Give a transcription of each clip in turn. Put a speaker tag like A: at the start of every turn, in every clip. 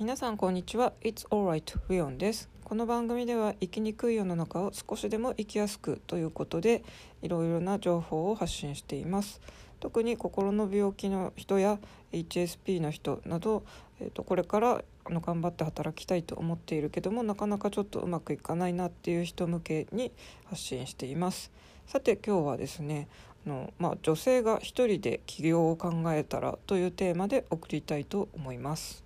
A: 皆さんこんにちは。It's alright ウヨンです。この番組では生きにくい世の中を少しでも生きやすくということでいろいろな情報を発信しています。特に心の病気の人や HSP の人など、えー、とこれからあの頑張って働きたいと思っているけどもなかなかちょっとうまくいかないなっていう人向けに発信しています。さて今日はですねあの、まあ、女性が一人で起業を考えたらというテーマで送りたいと思います。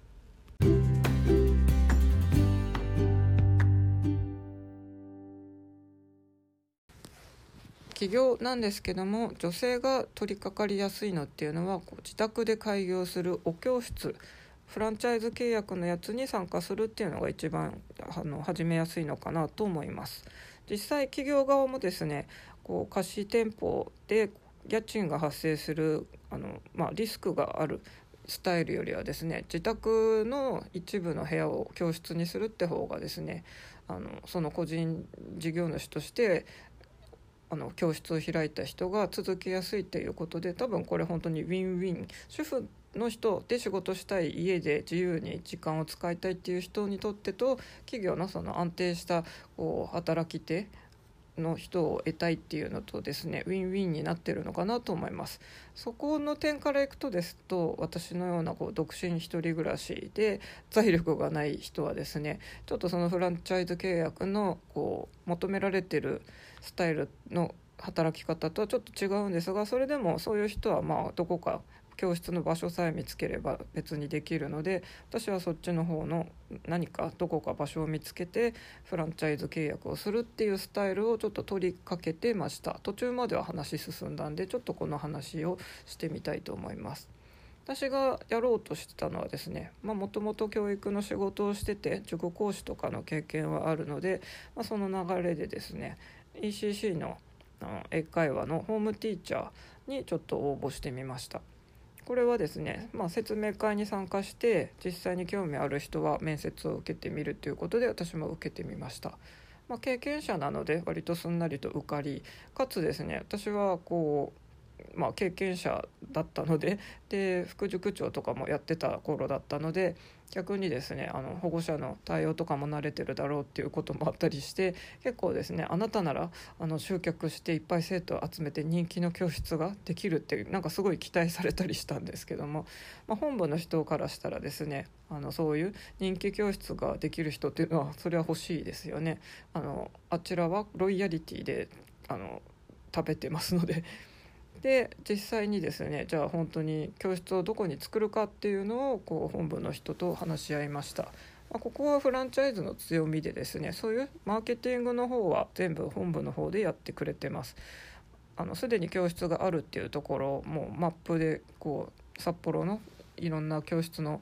A: 起業なんですけども女性が取り掛かりやすいのっていうのはこう自宅で開業するお教室フランチャイズ契約のやつに参加するっていうのが一番あの始めやすいのかなと思います。実際企業側もですねこう貸し店舗で家賃が発生するあの、まあ、リスクがあるスタイルよりはですね自宅の一部の部屋を教室にするって方がですねあのその個人事業主としてあの教室を開いた人が続けやすいということで多分これ本当にウィンウィン主婦の人で仕事したい家で自由に時間を使いたいっていう人にとってと企業のその安定したこう働き手の人を得たいっていうのとですねウィンウィンになってるのかなと思います。そこの点からいくとですと私のようなこう独身一人暮らしで財力がない人はですねちょっとそのフランチャイズ契約のこう求められてるスタイルの働き方とはちょっと違うんですがそれでもそういう人はまあどこか教室の場所さえ見つければ別にできるので私はそっちの方の何かどこか場所を見つけてフランチャイズ契約をするっていうスタイルをちょっと取りかけてました途中までは話進んだんでちょっとこの話をしてみたいと思います。私がやろうとしてたのはですねもともと教育の仕事をしてて塾講師とかの経験はあるので、まあ、その流れでですね ECC の英会話のホームティーチャーにちょっと応募してみました。これはですね、まあ、説明会に参加して実際に興味ある人は面接を受けてみるということで私も受けてみました。まあ、経験者なので割とすんなりと受かりかつですね私はこうまあ、経験者だったのでで副塾長とかもやってた頃だったので逆にですねあの保護者の対応とかも慣れてるだろうっていうこともあったりして結構ですねあなたならあの集客していっぱい生徒を集めて人気の教室ができるっていうなんかすごい期待されたりしたんですけども、まあ、本部の人からしたらですねあのそういう人気教室ができる人っていうのはそれは欲しいですよね。あのあちらはロイヤリティであの食べてますのでで実際にですねじゃあ本当に教室をどこに作るかっていうのをこう本部の人と話し合いました。まあ、ここはフランチャイズの強みでですねそういうマーケティングの方は全部本部の方でやってくれてます。あのすでに教室があるっていうところもマップでこう札幌のいろんな教室の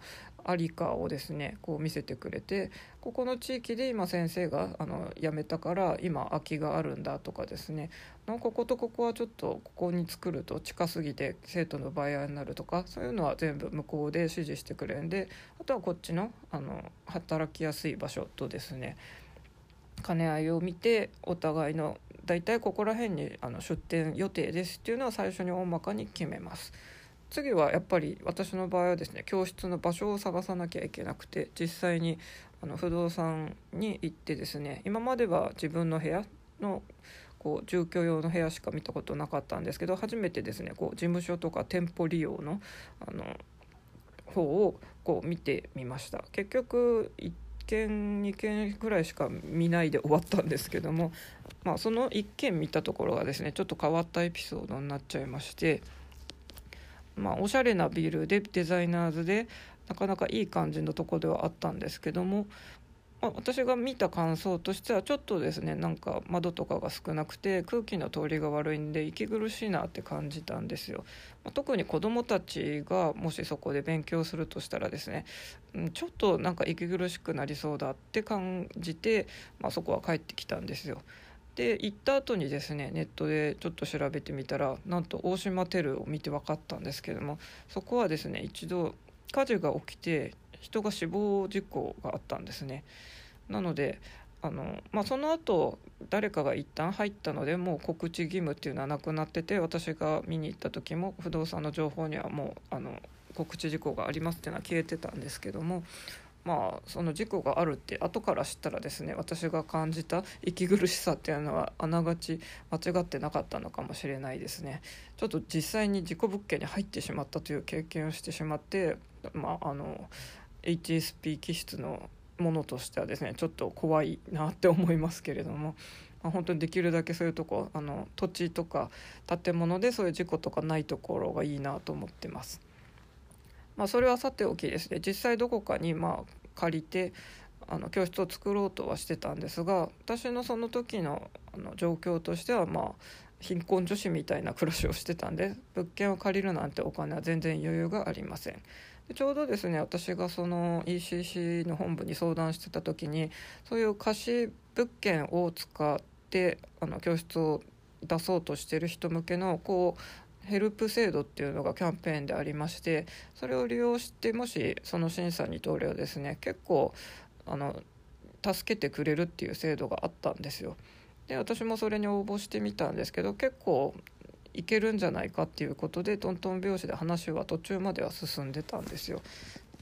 A: ありかをですねこう見せてくれてここの地域で今先生があの辞めたから今空きがあるんだとかですねこことここはちょっとここに作ると近すぎて生徒の倍合になるとかそういうのは全部向こうで指示してくれるんであとはこっちのあの働きやすい場所とですね兼ね合いを見てお互いの大体ここら辺にあの出店予定ですっていうのは最初に大まかに決めます。次はやっぱり私の場合はですね教室の場所を探さなきゃいけなくて実際にあの不動産に行ってですね今までは自分の部屋のこう住居用の部屋しか見たことなかったんですけど初めてですねこう事務所とか店舗利用のあの方をこう見てみました。結局1軒2軒ぐらいしか見ないで終わったんですけども、まあ、その1軒見たところがですねちょっと変わったエピソードになっちゃいましてまあ、おしゃれなビルでデザイナーズでなかなかいい感じのとこではあったんですけども、まあ、私が見た感想としてはちょっとですねなんか窓とかが少なくて空気の通りが悪いんで息苦しいなって感じたんですよ、まあ、特に子どもたちがもしそこで勉強するとしたらですね、ちょっとなんか息苦しくなりそうだって感じて、まあ、そこは帰ってきたんですよ。で行った後にですねネットでちょっと調べてみたらなんと大島テルを見て分かったんですけどもそこはですね一度火事が起きて人が死亡事故があったんですね。なのであの、まあ、その後誰かが一旦入ったのでもう告知義務っていうのはなくなってて私が見に行った時も不動産の情報にはもうあの告知事項がありますっていうのは消えてたんですけどもまあその事故があるって後から知ったらですね私が感じた息苦しさっていうのはあながち間違ってなかったのかもしれないですねちょっと実際に事故物件に入ってしまったという経験をしてしまってまああの HSP 気質のものとしてはですねちょっと怖いなって思いますけれども、ま、本当にできるだけそういうとこあの土地とか建物でそういう事故とかないところがいいなと思ってます。まあ、それはさておきですね実際どこかにま借りてあの教室を作ろうとはしてたんですが私のその時のあの状況としてはまあ貧困女子みたいな暮らしをしてたんで物件を借りるなんてお金は全然余裕がありません。でちょうどですね私がその ECC の本部に相談してた時にそういう貸し物件を使ってあの教室を出そうとしてる人向けのこうヘルプ制度っていうのがキャンペーンでありましてそれを利用してもしその審査に通ればですね結構あの助けてくれるっていう制度があったんですよ。で私もそれに応募してみたんですけど結構いけるんじゃないかっていうことでトントン拍子で話は途中までは進んでたんですよ。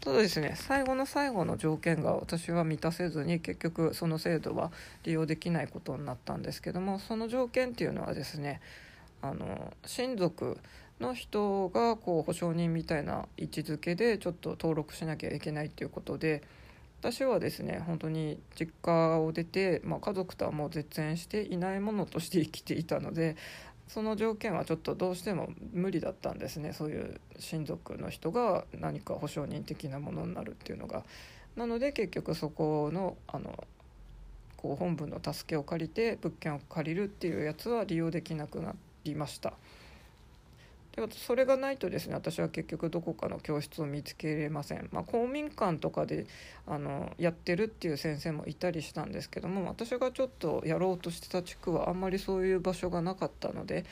A: ただですね最後の最後の条件が私は満たせずに結局その制度は利用できないことになったんですけどもその条件っていうのはですねあの親族の人がこう保証人みたいな位置づけでちょっと登録しなきゃいけないっていうことで私はですね本当に実家を出て、まあ、家族とはもう絶縁していないものとして生きていたのでその条件はちょっとどうしても無理だったんですねそういう親族の人が何か保証人的なものになるっていうのが。なので結局そこのあのこう本部の助けを借りて物件を借りるっていうやつは利用できなくなって。りましたでそれがないとですね私は結局どこかの教室を見つけれません、まあ、公民館とかであのやってるっていう先生もいたりしたんですけども私がちょっとやろうとしてた地区はあんまりそういう場所がなかったので、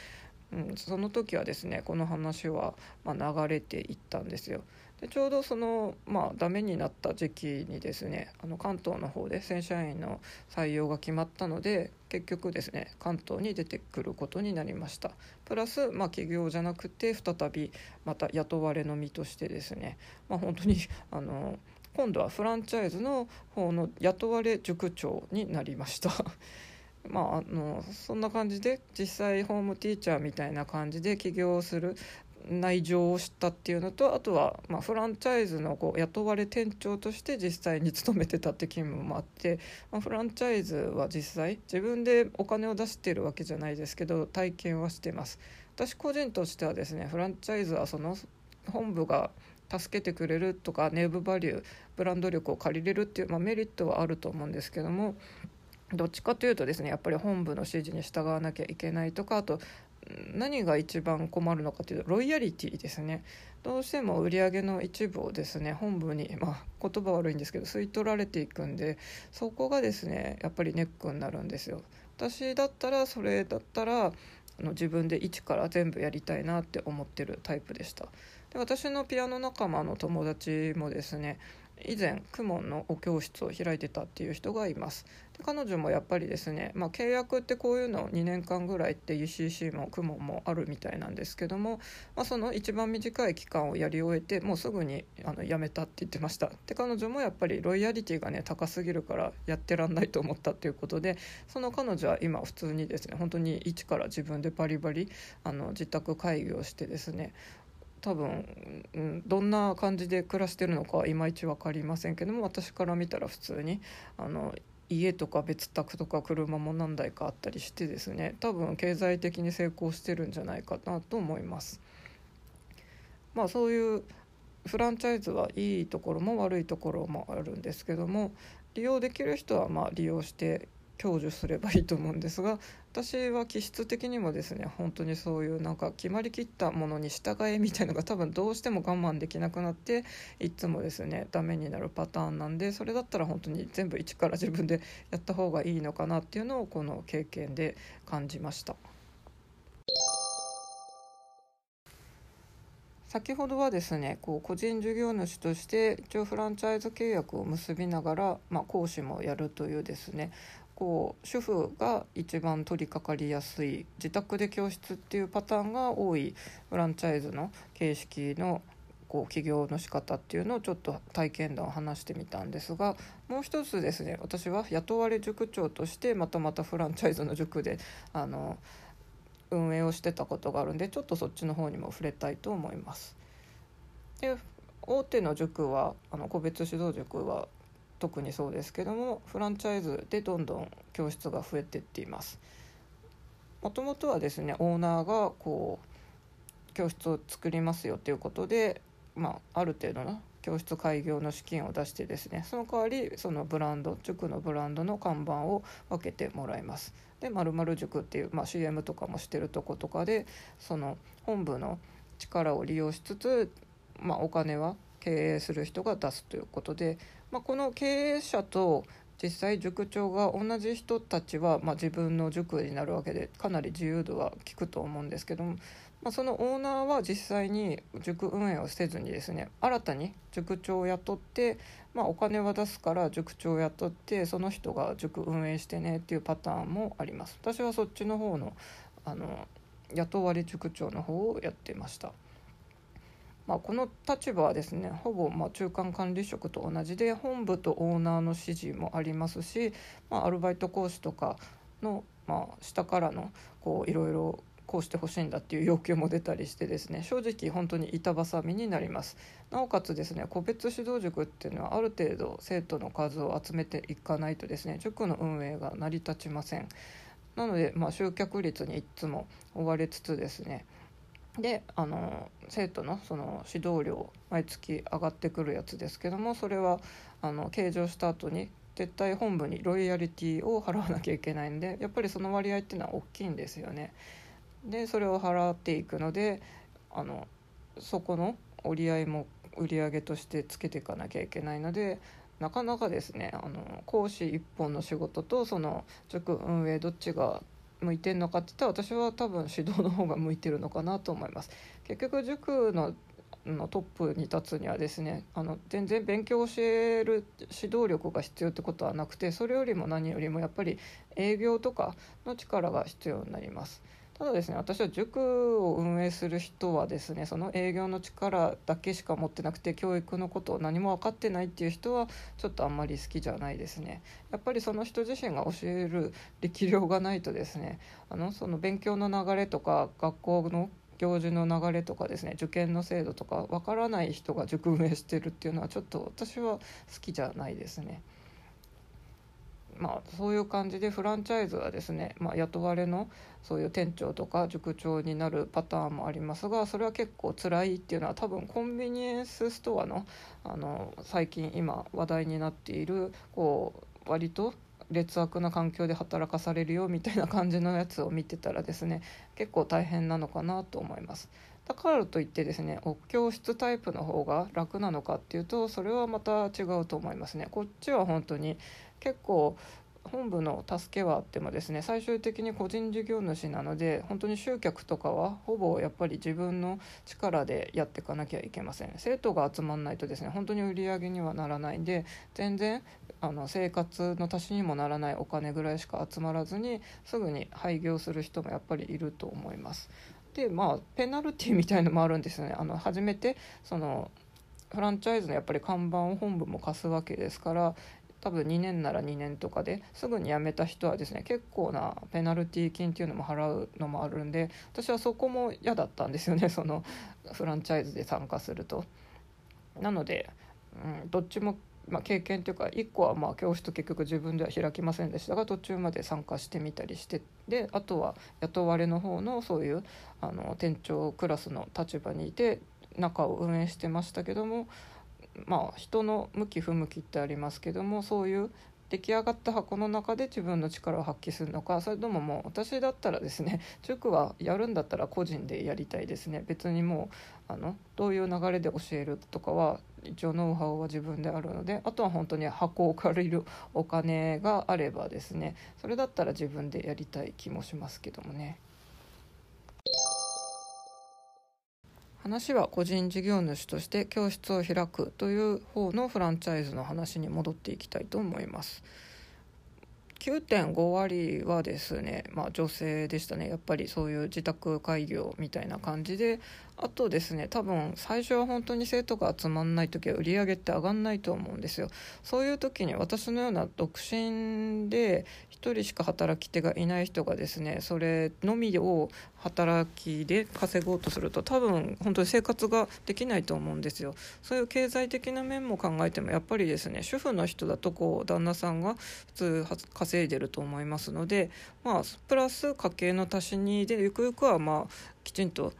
A: うん、その時はですねこの話はま流れていったんですよ。でちょうどそのまあダメになった時期にですねあの関東の方で正社員の採用が決まったので結局ですね関東に出てくることになりました。プラス、まあ、企業じゃなくて再びまた雇われの身としてですね、まあ、本当にあの今度はフランチャイズの方の雇われ塾長になりました。まあ、あのそんな感じで実際ホームティーチャーみたいな感じで起業する内情を知ったっていうのとあとは、まあ、フランチャイズのこう雇われ店長として実際に勤めてたって勤務もあって、まあ、フランチャイズは実際自分でお金を出してるわけじゃないですけど体験はしてます。私個人としてはですねフランチャイズはその本部が助けてくれるとかネーブバリューブランド力を借りれるっていう、まあ、メリットはあると思うんですけどもどっちかというとですねやっぱり本部の指示に従わなきゃいけないとかあと何が一番困るのかというとロイヤリティですね。どうしても売り上げの一部をですね本部に、まあ、言葉悪いんですけど吸い取られていくんでそこがですねやっぱりネックになるんですよ。私だったらそれだったらあの自分で一から全部やりたいなって思ってるタイプでした。で私のピアノ仲間の友達もですね以前公文のお教室を開いてたっていう人がいます。で彼女もやっぱりですね、まあ、契約ってこういうの2年間ぐらいって UCC も公文もあるみたいなんですけども、まあ、その一番短い期間をやり終えてもうすぐにあの辞めたって言ってました。で彼女もやっぱりロイヤリティがね高すぎるからやってらんないと思ったっていうことでその彼女は今普通にですね本当に一から自分でバリバリあの自宅会議をしてですね多分、うん、どんな感じで暮らしてるのかはいまいち分かりませんけども私から見たら普通にあの家とか別宅とか車も何台かあったりしてですね多分経済的に成功してるんじゃないかなと思います。まあそういうフランチャイズはいいところも悪いところもあるんですけども利用できる人はまあ利用して享受すればいいと思うんですが私は気質的にもですね本当にそういうなんか決まりきったものに従えみたいのが多分どうしても我慢できなくなっていつもですねダメになるパターンなんでそれだったら本当に全部一から自分でやった方がいいのかなっていうのをこの経験で感じました。先ほどはですねこう個人事業主として一応フランチャイズ契約を結びながら、まあ、講師もやるというですねこう主婦が一番取り掛かりやすい自宅で教室っていうパターンが多いフランチャイズの形式のこう起業の仕方っていうのをちょっと体験談を話してみたんですがもう一つですね私は雇われ塾長としてまたまたフランチャイズの塾であの運営をしてたことがあるんでちょっとそっちの方にも触れたいと思います。で大手の塾はあの個別指導塾は特にそうですけどもフランチャイズでどんどん教室が増えてっています。もともとはですねオーナーがこう教室を作りますよということで、まあ、ある程度の教室開業の資金を出してですねその代わりそのブランド塾のブランドの看板を分けてもらいます。でまる塾っていう、まあ、CM とかもしてるとことかでその本部の力を利用しつつ、まあ、お金は経営する人が出すということで、まあ、この経営者と実際塾長が同じ人たちは、まあ、自分の塾になるわけでかなり自由度は効くと思うんですけども、まあ、そのオーナーは実際に塾運営をせずにですね新たに塾長を雇って、まあ、お金は出すから塾長を雇ってその人が塾運営してねっていうパターンもあります。私はそっちの方のあの雇われ塾長の方をやってました。まあ、この立場はですねほぼま中間管理職と同じで本部とオーナーの指示もありますし、まあ、アルバイト講師とかの、まあ、下からのこういろいろこうしてほしいんだっていう要求も出たりしてですね正直本当に板挟みになります。なおかつですね個別指導塾っていうのはある程度生徒の数を集めていかないとですね塾の運営が成り立ちません。なので、まあ、集客率にいつも追われつつですねであの生徒のその指導料毎月上がってくるやつですけどもそれはあの計上した後に絶対本部にロイヤリティを払わなきゃいけないんでやっぱりその割合っていうのは大きいんですよね。でそれを払っていくのであのそこの折り合いも売り上げとしてつけていかなきゃいけないのでなかなかですねあの講師一本の仕事とその塾運営どっちが向いてるのかって言ったら私は多分指導の方が向いてるのかなと思います。結局塾ののトップに立つにはですねあの全然勉強を教える指導力が必要ってことはなくてそれよりも何よりもやっぱり営業とかの力が必要になります。ただですね私は塾を運営する人はですねその営業の力だけしか持ってなくて教育のことを何も分かってないっていう人はちょっとあんまり好きじゃないですねやっぱりその人自身が教える力量がないとですねあのその勉強の流れとか学校の行事の流れとかですね受験の制度とか分からない人が塾運営してるっていうのはちょっと私は好きじゃないですね。まあ、そういう感じでフランチャイズはですね、まあ、雇われのそういう店長とか塾長になるパターンもありますがそれは結構辛いっていうのは多分コンビニエンスストアのあの最近今話題になっているこう割と劣悪な環境で働かされるよみたいな感じのやつを見てたらですね結構大変なのかなと思います。だからといってですねお教室タイプの方が楽なのかっていうとそれはまた違うと思いますね。こっちは本当に結構本部の助けはあってもですね最終的に個人事業主なので本当に集客とかはほぼやっぱり自分の力でやっていかなきゃいけません。生徒が集まらないとですね本当に売り上げにはならないんで全然あの生活の足しにもならないお金ぐらいしか集まらずにすぐに廃業する人もやっぱりいると思います。でまあペナルティみたいのもあるんですよね。あの初めてそのフランチャイズのやっぱり看板を本部も貸すわけですから多分2年なら2年とかですぐに辞めた人はですね結構なペナルティ金っていうのも払うのもあるんで私はそこも嫌だったんですよね そのフランチャイズで参加すると。なので、うん、どっちもまあ、経験というか1個はまあ教室結局自分では開きませんでしたが途中まで参加してみたりしてであとは雇われの方のそういうあの店長クラスの立場にいて中を運営してましたけどもまあ人の向き不向きってありますけどもそういう出来上がった箱の中で自分の力を発揮するのかそれとももう私だったらですね 塾はやるんだったら個人でやりたいですね別にもうあのどういう流れで教えるとかは一応ノウハウは自分であるのであとは本当に箱を借りるお金があればですねそれだったら自分でやりたい気もしますけどもね。話は個人事業主として教室を開くという方のフランチャイズの話に戻っていきたいと思います。9.5割はですね、まあ、女性でしたねやっぱりそういう自宅開業みたいな感じであとですね多分最初は本当に生徒が集まんない時は売り上げって上がんないと思うんですよ。そういう時に私のような独身で1人しか働き手がいない人がですねそれのみを働きで稼ごうとすると多分本当に生活ができないと思うんですよ。そういう経済的な面も考えてもやっぱりですね主婦の人だとこう旦那さんが普通稼いでると思いますのでまあプラス家計の足しにでゆくゆくはまあきちんと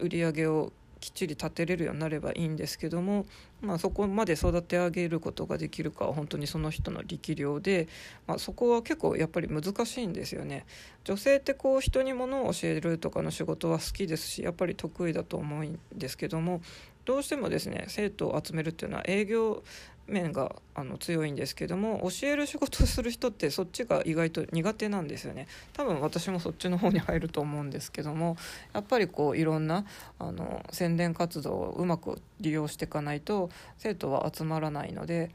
A: 売り上げをきっちり立てれるようになればいいんですけども、まあ、そこまで育て上げることができるかは本当にその人の力量で、まあ、そこは結構やっぱり難しいんですよね。女性ってこう人に物を教えるとかの仕事は好きですしやっぱり得意だと思うんですけどもどうしてもですね生徒を集めるっていうのは営業面があの強いんですけども教える仕事をする人ってそっちが意外と苦手なんですよね多分私もそっちの方に入ると思うんですけどもやっぱりこういろんなあの宣伝活動をうまく利用していかないと生徒は集まらないので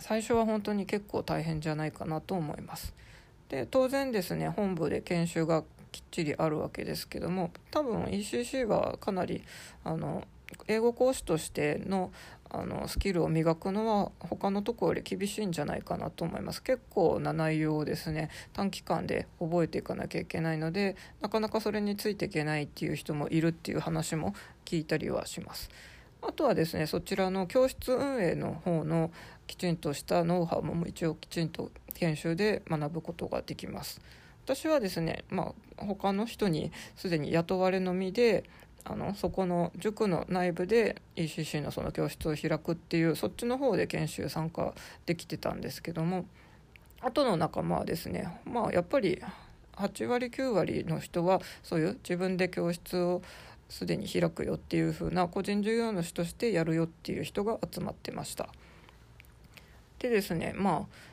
A: 最初は本当に結構大変じゃないかなと思います。で当然ですね本部で研修がきっちりあるわけですけども多分 ECC はかなりあの英語講師としてのあのスキルを磨くのは他のところより厳しいんじゃないかなと思います。結構な内容をですね短期間で覚えていかなきゃいけないのでなかなかそれについていけないっていう人もいるっていう話も聞いたりはします。あとはですねそちらの教室運営の方のきちんとしたノウハウも一応きちんと研修で学ぶことができます。私はですね、まあ、他の人にすでに雇われのみであのそこの塾の内部で ECC のその教室を開くっていうそっちの方で研修参加できてたんですけども後の仲間はですねまあやっぱり8割9割の人はそういう自分で教室をすでに開くよっていう風な個人事業主としてやるよっていう人が集まってました。でですねまあ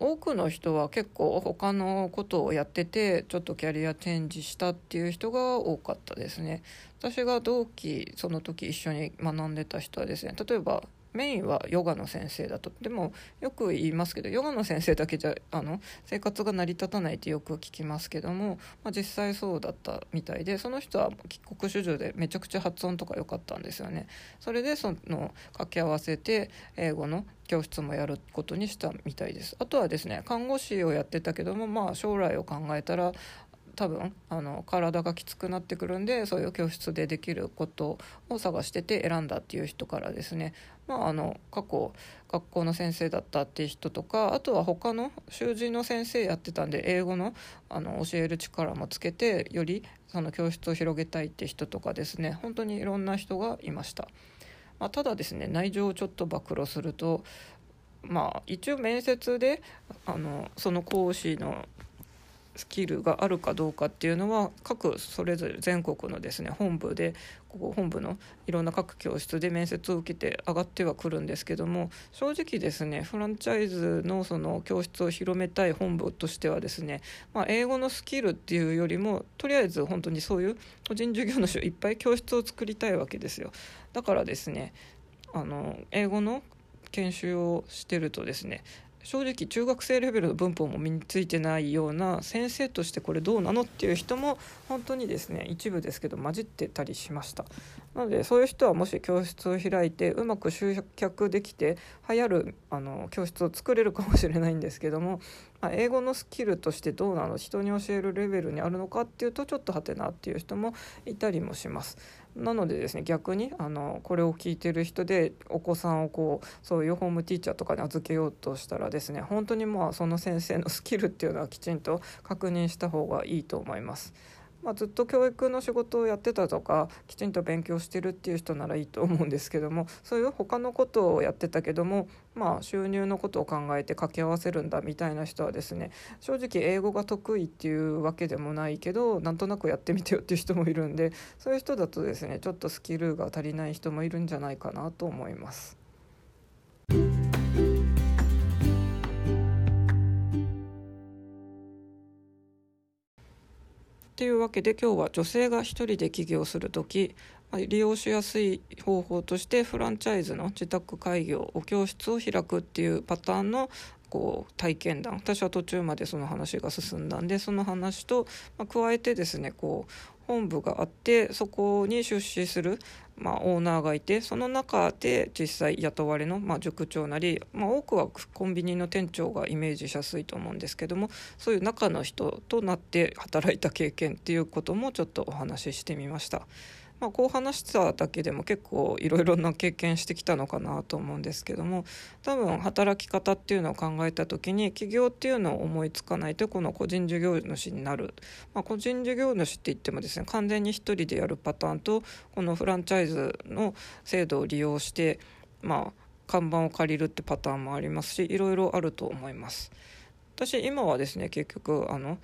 A: 多くの人は結構他のことをやっててちょっとキャリアチェンジしたっていう人が多かったですね。私が同期その時一緒に学んでた人はですね例えばメインはヨガの先生だと。でもよく言いますけどヨガの先生だけじゃあの生活が成り立たないってよく聞きますけども、まあ、実際そうだったみたいでその人は帰国子女でめちゃくちゃ発音とか良かったんですよね。それでその掛け合わせて英語の教室もやることにしたみたいです。あとはですね看護師をやってたけどもまあ将来を考えたら多分あの体がきつくなってくるんでそういう教室でできることを探してて選んだっていう人からですね、まあ、あの過去学校の先生だったっていう人とかあとは他の習字の先生やってたんで英語のあの教える力もつけてよりその教室を広げたいって人とかですね本当にいろんな人がいました。まあ、ただですね内情をちょっと暴露するとまあ一応面接であのその講師のスキルがあるかどうかっていうのは各それぞれ全国のですね本部でここ本部のいろんな各教室で面接を受けて上がってはくるんですけども正直ですねフランチャイズのその教室を広めたい本部としてはですね、まあ、英語のスキルっていうよりもとりあえず本当にそういう個人事業主いっぱい教室を作りたいわけですよ。だからですねあの英語の研修をしてるとですね正直中学生レベルの文法も身についてないような先生としてこれどうなのっていう人も本当にですね一部ですけど混じってたりしました。なのでそういう人はもし教室を開いてうまく集客できて流行るあの教室を作れるかもしれないんですけども、まあ、英語のスキルとしてどうなの人に教えるレベルにあるのかっていうとちょっとはてなっていう人もいたりもします。なのでですね逆にあのこれを聞いてる人でお子さんをこうそういうホームティーチャーとかに預けようとしたらですね本当にまあその先生のスキルっていうのはきちんと確認した方がいいと思います。まあ、ずっと教育の仕事をやってたとかきちんと勉強してるっていう人ならいいと思うんですけどもそういう他のことをやってたけども、まあ、収入のことを考えて掛け合わせるんだみたいな人はですね正直英語が得意っていうわけでもないけどなんとなくやってみてよっていう人もいるんでそういう人だとですねちょっとスキルが足りない人もいるんじゃないかなと思います。というわけで今日は女性が1人で起業する時利用しやすい方法としてフランチャイズの自宅開業お教室を開くっていうパターンのこう体験談。私は途中までその話が進んだんでその話と、まあ、加えてですねこう本部があってそこに出資する、まあ、オーナーがいてその中で実際雇われの、まあ、塾長なり、まあ、多くはコンビニの店長がイメージしやすいと思うんですけどもそういう中の人となって働いた経験っていうこともちょっとお話ししてみました。まあ、こう話しただけでも結構いろいろな経験してきたのかなと思うんですけども多分働き方っていうのを考えた時に起業っていうのを思いつかないとこの個人事業主になる、まあ、個人事業主って言ってもですね完全に1人でやるパターンとこのフランチャイズの制度を利用してまあ看板を借りるってパターンもありますしいろいろあると思います。私今はですね結局あの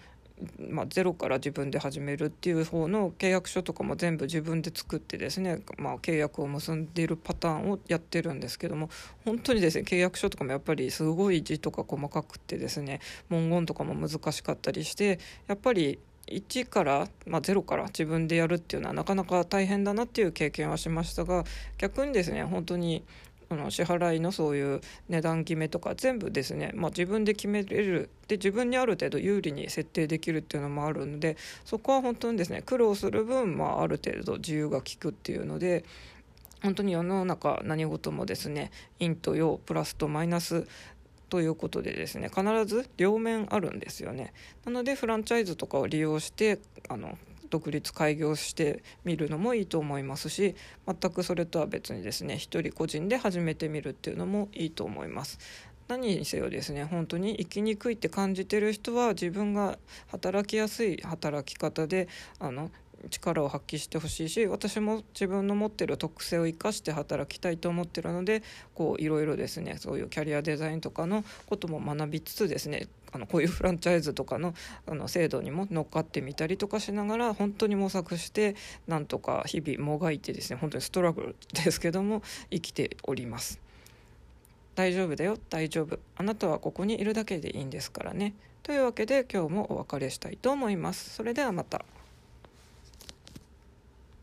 A: まあ、ゼロから自分で始めるっていう方の契約書とかも全部自分で作ってですね、まあ、契約を結んでいるパターンをやってるんですけども本当にですね契約書とかもやっぱりすごい字とか細かくてですね文言とかも難しかったりしてやっぱり1から、まあ、0から自分でやるっていうのはなかなか大変だなっていう経験はしましたが逆にですね本当にあの支払いのそういう値段決めとか全部ですね、まあ、自分で決めれる。で自分にある程度有利に設定できるっていうのもあるのでそこは本当にですね苦労する分、まあ、ある程度自由が利くっていうので本当に世の中何事もですね陰と陽プラスとマイナスということでですね必ず両面あるんですよね。なのでフランチャイズとかを利用してあの独立開業してみるのもいいと思いますし全くそれとは別にですね一人個人で始めてみるっていうのもいいと思います。何にせよですね本当に生きにくいって感じてる人は自分が働きやすい働き方であの力を発揮してほしいし私も自分の持ってる特性を生かして働きたいと思ってるのでこういろいろですねそういうキャリアデザインとかのことも学びつつですねあのこういうフランチャイズとかのあの制度にも乗っかってみたりとかしながら本当に模索してなんとか日々もがいてですね本当にストラグルですけども生きております。大丈夫だよ大丈夫あなたはここにいるだけでいいんですからねというわけで今日もお別れしたいと思います。それではまた。